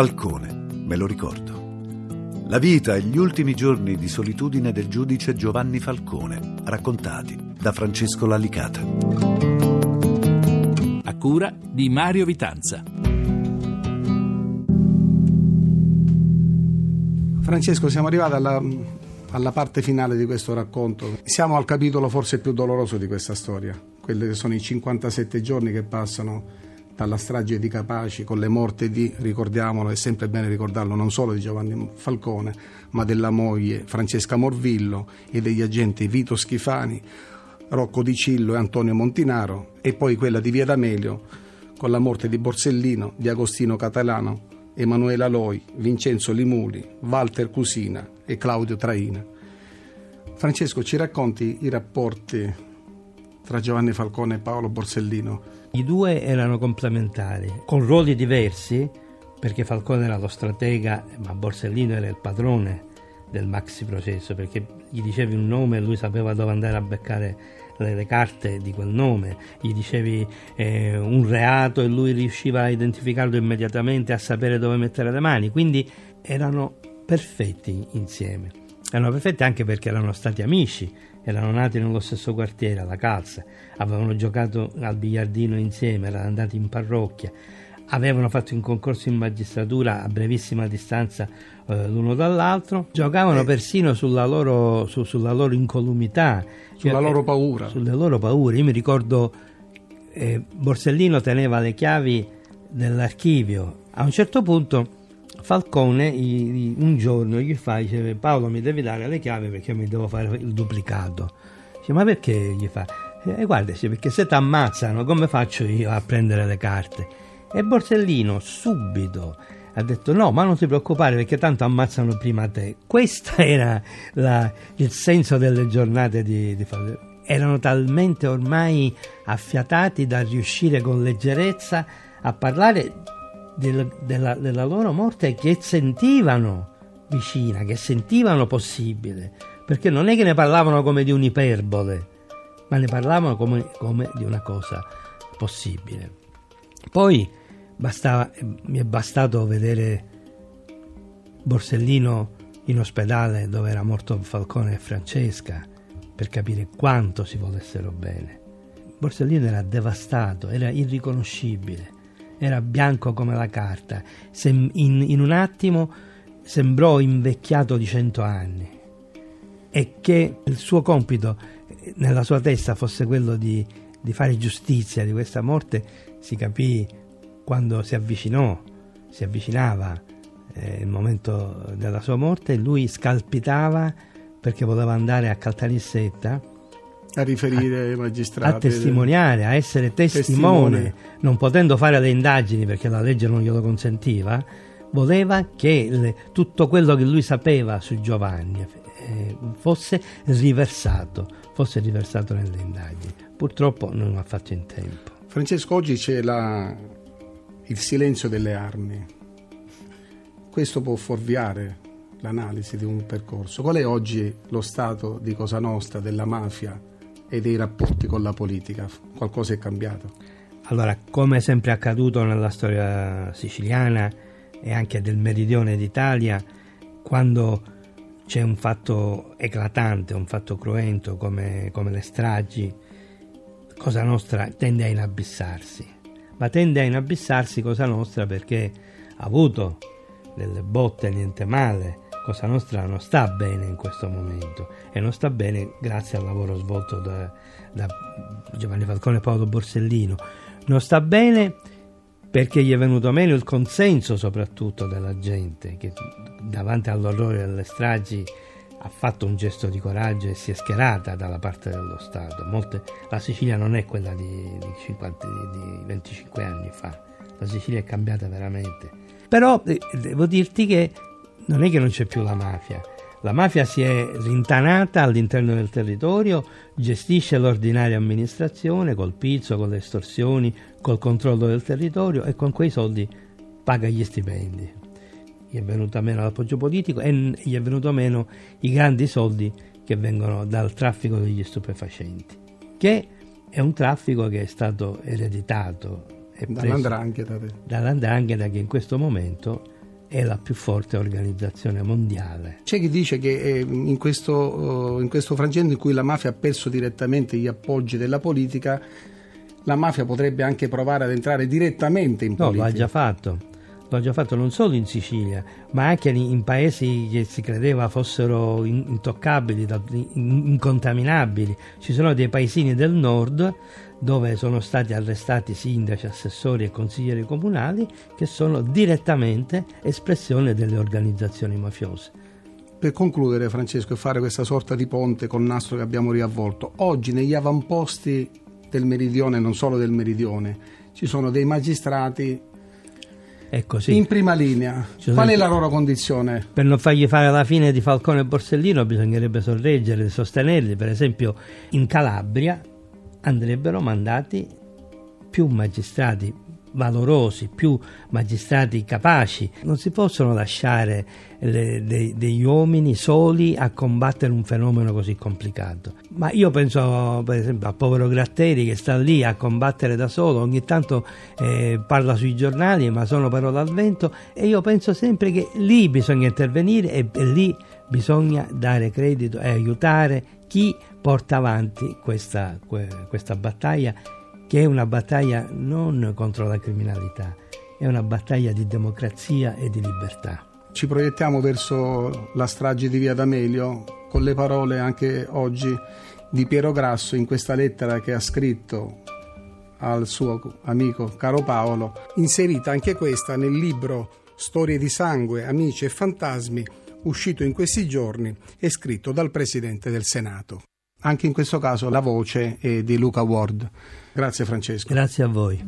Falcone, me lo ricordo. La vita e gli ultimi giorni di solitudine del giudice Giovanni Falcone, raccontati da Francesco Lalicata. A cura di Mario Vitanza. Francesco, siamo arrivati alla, alla parte finale di questo racconto. Siamo al capitolo forse più doloroso di questa storia, quelli che sono i 57 giorni che passano dalla strage di Capaci con le morte di, ricordiamolo, è sempre bene ricordarlo, non solo di Giovanni Falcone, ma della moglie Francesca Morvillo e degli agenti Vito Schifani, Rocco Di Cillo e Antonio Montinaro, e poi quella di Via D'Amelio con la morte di Borsellino, di Agostino Catalano, Emanuela Loi, Vincenzo Limuli, Walter Cusina e Claudio Traina. Francesco, ci racconti i rapporti tra Giovanni Falcone e Paolo Borsellino? I due erano complementari, con ruoli diversi, perché Falcone era lo stratega, ma Borsellino era il padrone del maxi processo, perché gli dicevi un nome e lui sapeva dove andare a beccare le, le carte di quel nome, gli dicevi eh, un reato e lui riusciva a identificarlo immediatamente, a sapere dove mettere le mani, quindi erano perfetti insieme. Erano perfetti anche perché erano stati amici, erano nati nello stesso quartiere, alla Calza, avevano giocato al biliardino insieme, erano andati in parrocchia, avevano fatto un concorso in magistratura a brevissima distanza eh, l'uno dall'altro, giocavano eh. persino sulla loro, su, sulla loro incolumità, sulla cioè, loro paura. Sulle loro paure. Io mi ricordo eh, Borsellino teneva le chiavi dell'archivio. A un certo punto Falcone un giorno gli fa, dice Paolo mi devi dare le chiavi perché mi devo fare il duplicato. Dice ma perché gli fa? E eh, guarda, perché se ti ammazzano come faccio io a prendere le carte? E Borsellino subito ha detto no, ma non ti preoccupare perché tanto ammazzano prima te. Questo era la, il senso delle giornate di, di Falcone. Erano talmente ormai affiatati da riuscire con leggerezza a parlare del, della, della loro morte che sentivano vicina, che sentivano possibile, perché non è che ne parlavano come di un'iperbole, ma ne parlavano come, come di una cosa possibile. Poi bastava, mi è bastato vedere Borsellino in ospedale dove era morto Falcone e Francesca per capire quanto si volessero bene. Borsellino era devastato, era irriconoscibile era bianco come la carta, Sem- in, in un attimo sembrò invecchiato di cento anni. E che il suo compito eh, nella sua testa fosse quello di, di fare giustizia di questa morte si capì quando si avvicinò, si avvicinava eh, il momento della sua morte, lui scalpitava perché voleva andare a Caltanissetta a riferire ai magistrati. A testimoniare, a essere testimone, testimone, non potendo fare le indagini perché la legge non glielo consentiva, voleva che le, tutto quello che lui sapeva su Giovanni eh, fosse riversato, fosse riversato nelle indagini. Purtroppo non l'ha fatto in tempo. Francesco, oggi c'è la, il silenzio delle armi. Questo può fuorviare l'analisi di un percorso. Qual è oggi lo stato di Cosa Nostra, della mafia e dei rapporti con la politica? Qualcosa è cambiato? Allora, come è sempre accaduto nella storia siciliana e anche del meridione d'Italia, quando c'è un fatto eclatante, un fatto cruento come, come le stragi, Cosa Nostra tende a inabissarsi. Ma tende a inabissarsi Cosa Nostra perché ha avuto delle botte niente male, Cosa Nostra non sta bene in questo momento e non sta bene grazie al lavoro svolto da, da Giovanni Falcone e Paolo Borsellino. Non sta bene perché gli è venuto meno il consenso soprattutto della gente che davanti all'orrore delle stragi ha fatto un gesto di coraggio e si è schierata dalla parte dello Stato. Molte, la Sicilia non è quella di, di, 50, di, 25 anni fa, la Sicilia è cambiata veramente. Però eh, devo dirti che non è che non c'è più la mafia. La mafia si è rintanata all'interno del territorio, gestisce l'ordinaria amministrazione col pizzo, con le estorsioni, col controllo del territorio e con quei soldi paga gli stipendi. Gli è venuto meno l'appoggio politico e gli è venuto meno i grandi soldi che vengono dal traffico degli stupefacenti, che è un traffico che è stato ereditato dall'andrangheta. dall'andrangheta che in questo momento è la più forte organizzazione mondiale. C'è chi dice che eh, in questo, in questo frangente in cui la mafia ha perso direttamente gli appoggi della politica, la mafia potrebbe anche provare ad entrare direttamente in politica. No, lo ha già fatto. Lo ha già fatto non solo in Sicilia, ma anche in paesi che si credeva fossero intoccabili, incontaminabili. Ci sono dei paesini del nord dove sono stati arrestati sindaci, assessori e consiglieri comunali che sono direttamente espressione delle organizzazioni mafiose. Per concludere, Francesco, e fare questa sorta di ponte col nastro che abbiamo riavvolto, oggi negli avamposti del meridione, non solo del meridione, ci sono dei magistrati in prima linea. Qual è la loro condizione? Per non fargli fare la fine di Falcone e Borsellino bisognerebbe sorreggere, sostenerli. Per esempio in Calabria andrebbero mandati più magistrati valorosi, più magistrati capaci. Non si possono lasciare le, de, degli uomini soli a combattere un fenomeno così complicato. Ma io penso per esempio al povero Gratteri che sta lì a combattere da solo, ogni tanto eh, parla sui giornali ma sono parole al vento e io penso sempre che lì bisogna intervenire e, e lì bisogna dare credito e aiutare chi porta avanti questa, questa battaglia che è una battaglia non contro la criminalità, è una battaglia di democrazia e di libertà. Ci proiettiamo verso la strage di Via D'Amelio con le parole anche oggi di Piero Grasso in questa lettera che ha scritto al suo amico caro Paolo, inserita anche questa nel libro Storie di sangue, amici e fantasmi, uscito in questi giorni e scritto dal Presidente del Senato. Anche in questo caso la voce è di Luca Ward. Grazie Francesco. Grazie a voi.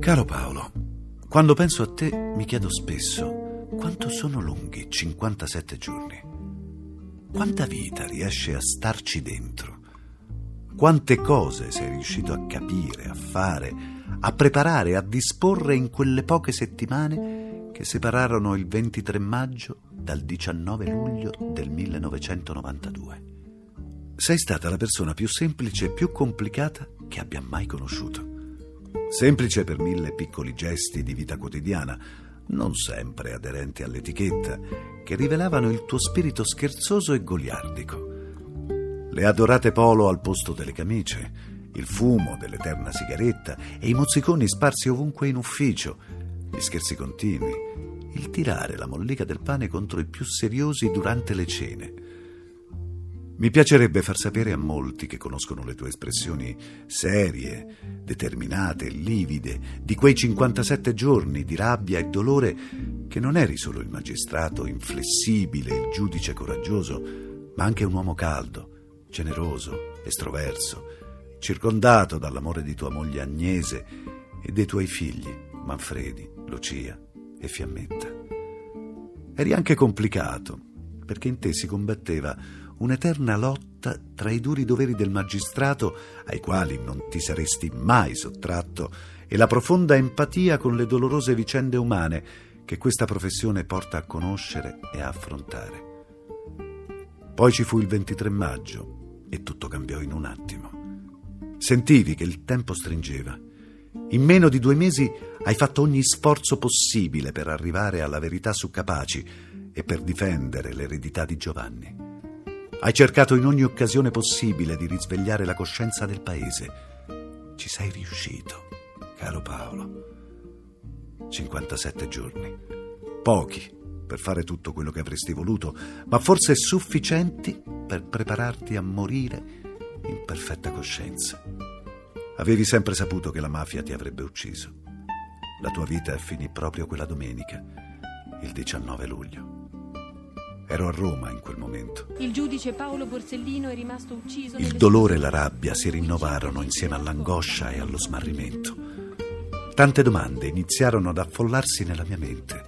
Caro Paolo, quando penso a te mi chiedo spesso quanto sono lunghi 57 giorni. Quanta vita riesce a starci dentro? Quante cose sei riuscito a capire, a fare, a preparare, a disporre in quelle poche settimane che separarono il 23 maggio dal 19 luglio del 1992. Sei stata la persona più semplice e più complicata che abbia mai conosciuto. Semplice per mille piccoli gesti di vita quotidiana, non sempre aderenti all'etichetta, che rivelavano il tuo spirito scherzoso e goliardico. Le adorate polo al posto delle camicie, il fumo dell'eterna sigaretta e i mozziconi sparsi ovunque in ufficio, gli scherzi continui, il tirare la mollica del pane contro i più seriosi durante le cene. Mi piacerebbe far sapere a molti che conoscono le tue espressioni serie, determinate, livide, di quei 57 giorni di rabbia e dolore, che non eri solo il magistrato inflessibile, il giudice coraggioso, ma anche un uomo caldo, generoso, estroverso, circondato dall'amore di tua moglie Agnese e dei tuoi figli, Manfredi, Lucia e Fiammetta. Eri anche complicato, perché in te si combatteva un'eterna lotta tra i duri doveri del magistrato, ai quali non ti saresti mai sottratto, e la profonda empatia con le dolorose vicende umane che questa professione porta a conoscere e a affrontare. Poi ci fu il 23 maggio e tutto cambiò in un attimo. Sentivi che il tempo stringeva in meno di due mesi hai fatto ogni sforzo possibile per arrivare alla verità su Capaci e per difendere l'eredità di Giovanni. Hai cercato in ogni occasione possibile di risvegliare la coscienza del paese. Ci sei riuscito, caro Paolo. 57 giorni. Pochi per fare tutto quello che avresti voluto, ma forse sufficienti per prepararti a morire in perfetta coscienza. Avevi sempre saputo che la mafia ti avrebbe ucciso. La tua vita finì proprio quella domenica, il 19 luglio. Ero a Roma in quel momento. Il giudice Paolo Borsellino è rimasto ucciso. Il dolore e la rabbia si rinnovarono insieme all'angoscia e allo smarrimento. Tante domande iniziarono ad affollarsi nella mia mente.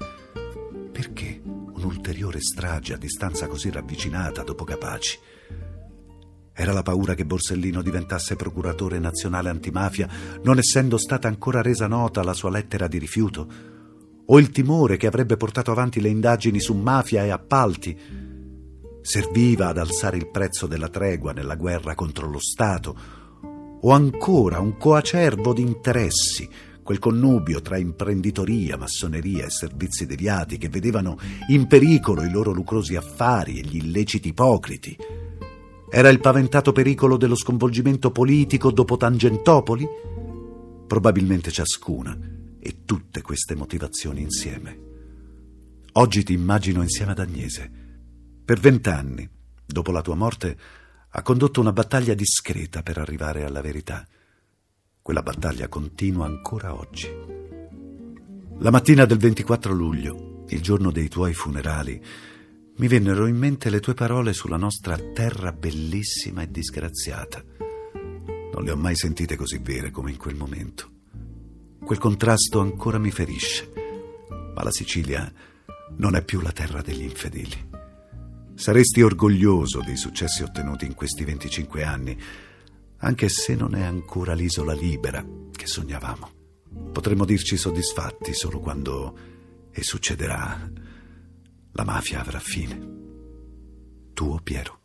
Perché un'ulteriore strage a distanza così ravvicinata dopo Capaci? Era la paura che Borsellino diventasse procuratore nazionale antimafia, non essendo stata ancora resa nota la sua lettera di rifiuto? O il timore che avrebbe portato avanti le indagini su mafia e appalti? Serviva ad alzare il prezzo della tregua nella guerra contro lo Stato? o ancora un coacervo di interessi, quel connubio tra imprenditoria, massoneria e servizi deviati che vedevano in pericolo i loro lucrosi affari e gli illeciti ipocriti. Era il paventato pericolo dello sconvolgimento politico dopo Tangentopoli? Probabilmente ciascuna e tutte queste motivazioni insieme. Oggi ti immagino insieme ad Agnese. Per vent'anni, dopo la tua morte, ha condotto una battaglia discreta per arrivare alla verità. Quella battaglia continua ancora oggi. La mattina del 24 luglio, il giorno dei tuoi funerali, mi vennero in mente le tue parole sulla nostra terra bellissima e disgraziata. Non le ho mai sentite così vere come in quel momento. Quel contrasto ancora mi ferisce, ma la Sicilia non è più la terra degli infedeli. Saresti orgoglioso dei successi ottenuti in questi 25 anni, anche se non è ancora l'isola libera che sognavamo. Potremmo dirci soddisfatti solo quando, e succederà, la mafia avrà fine. Tuo Piero.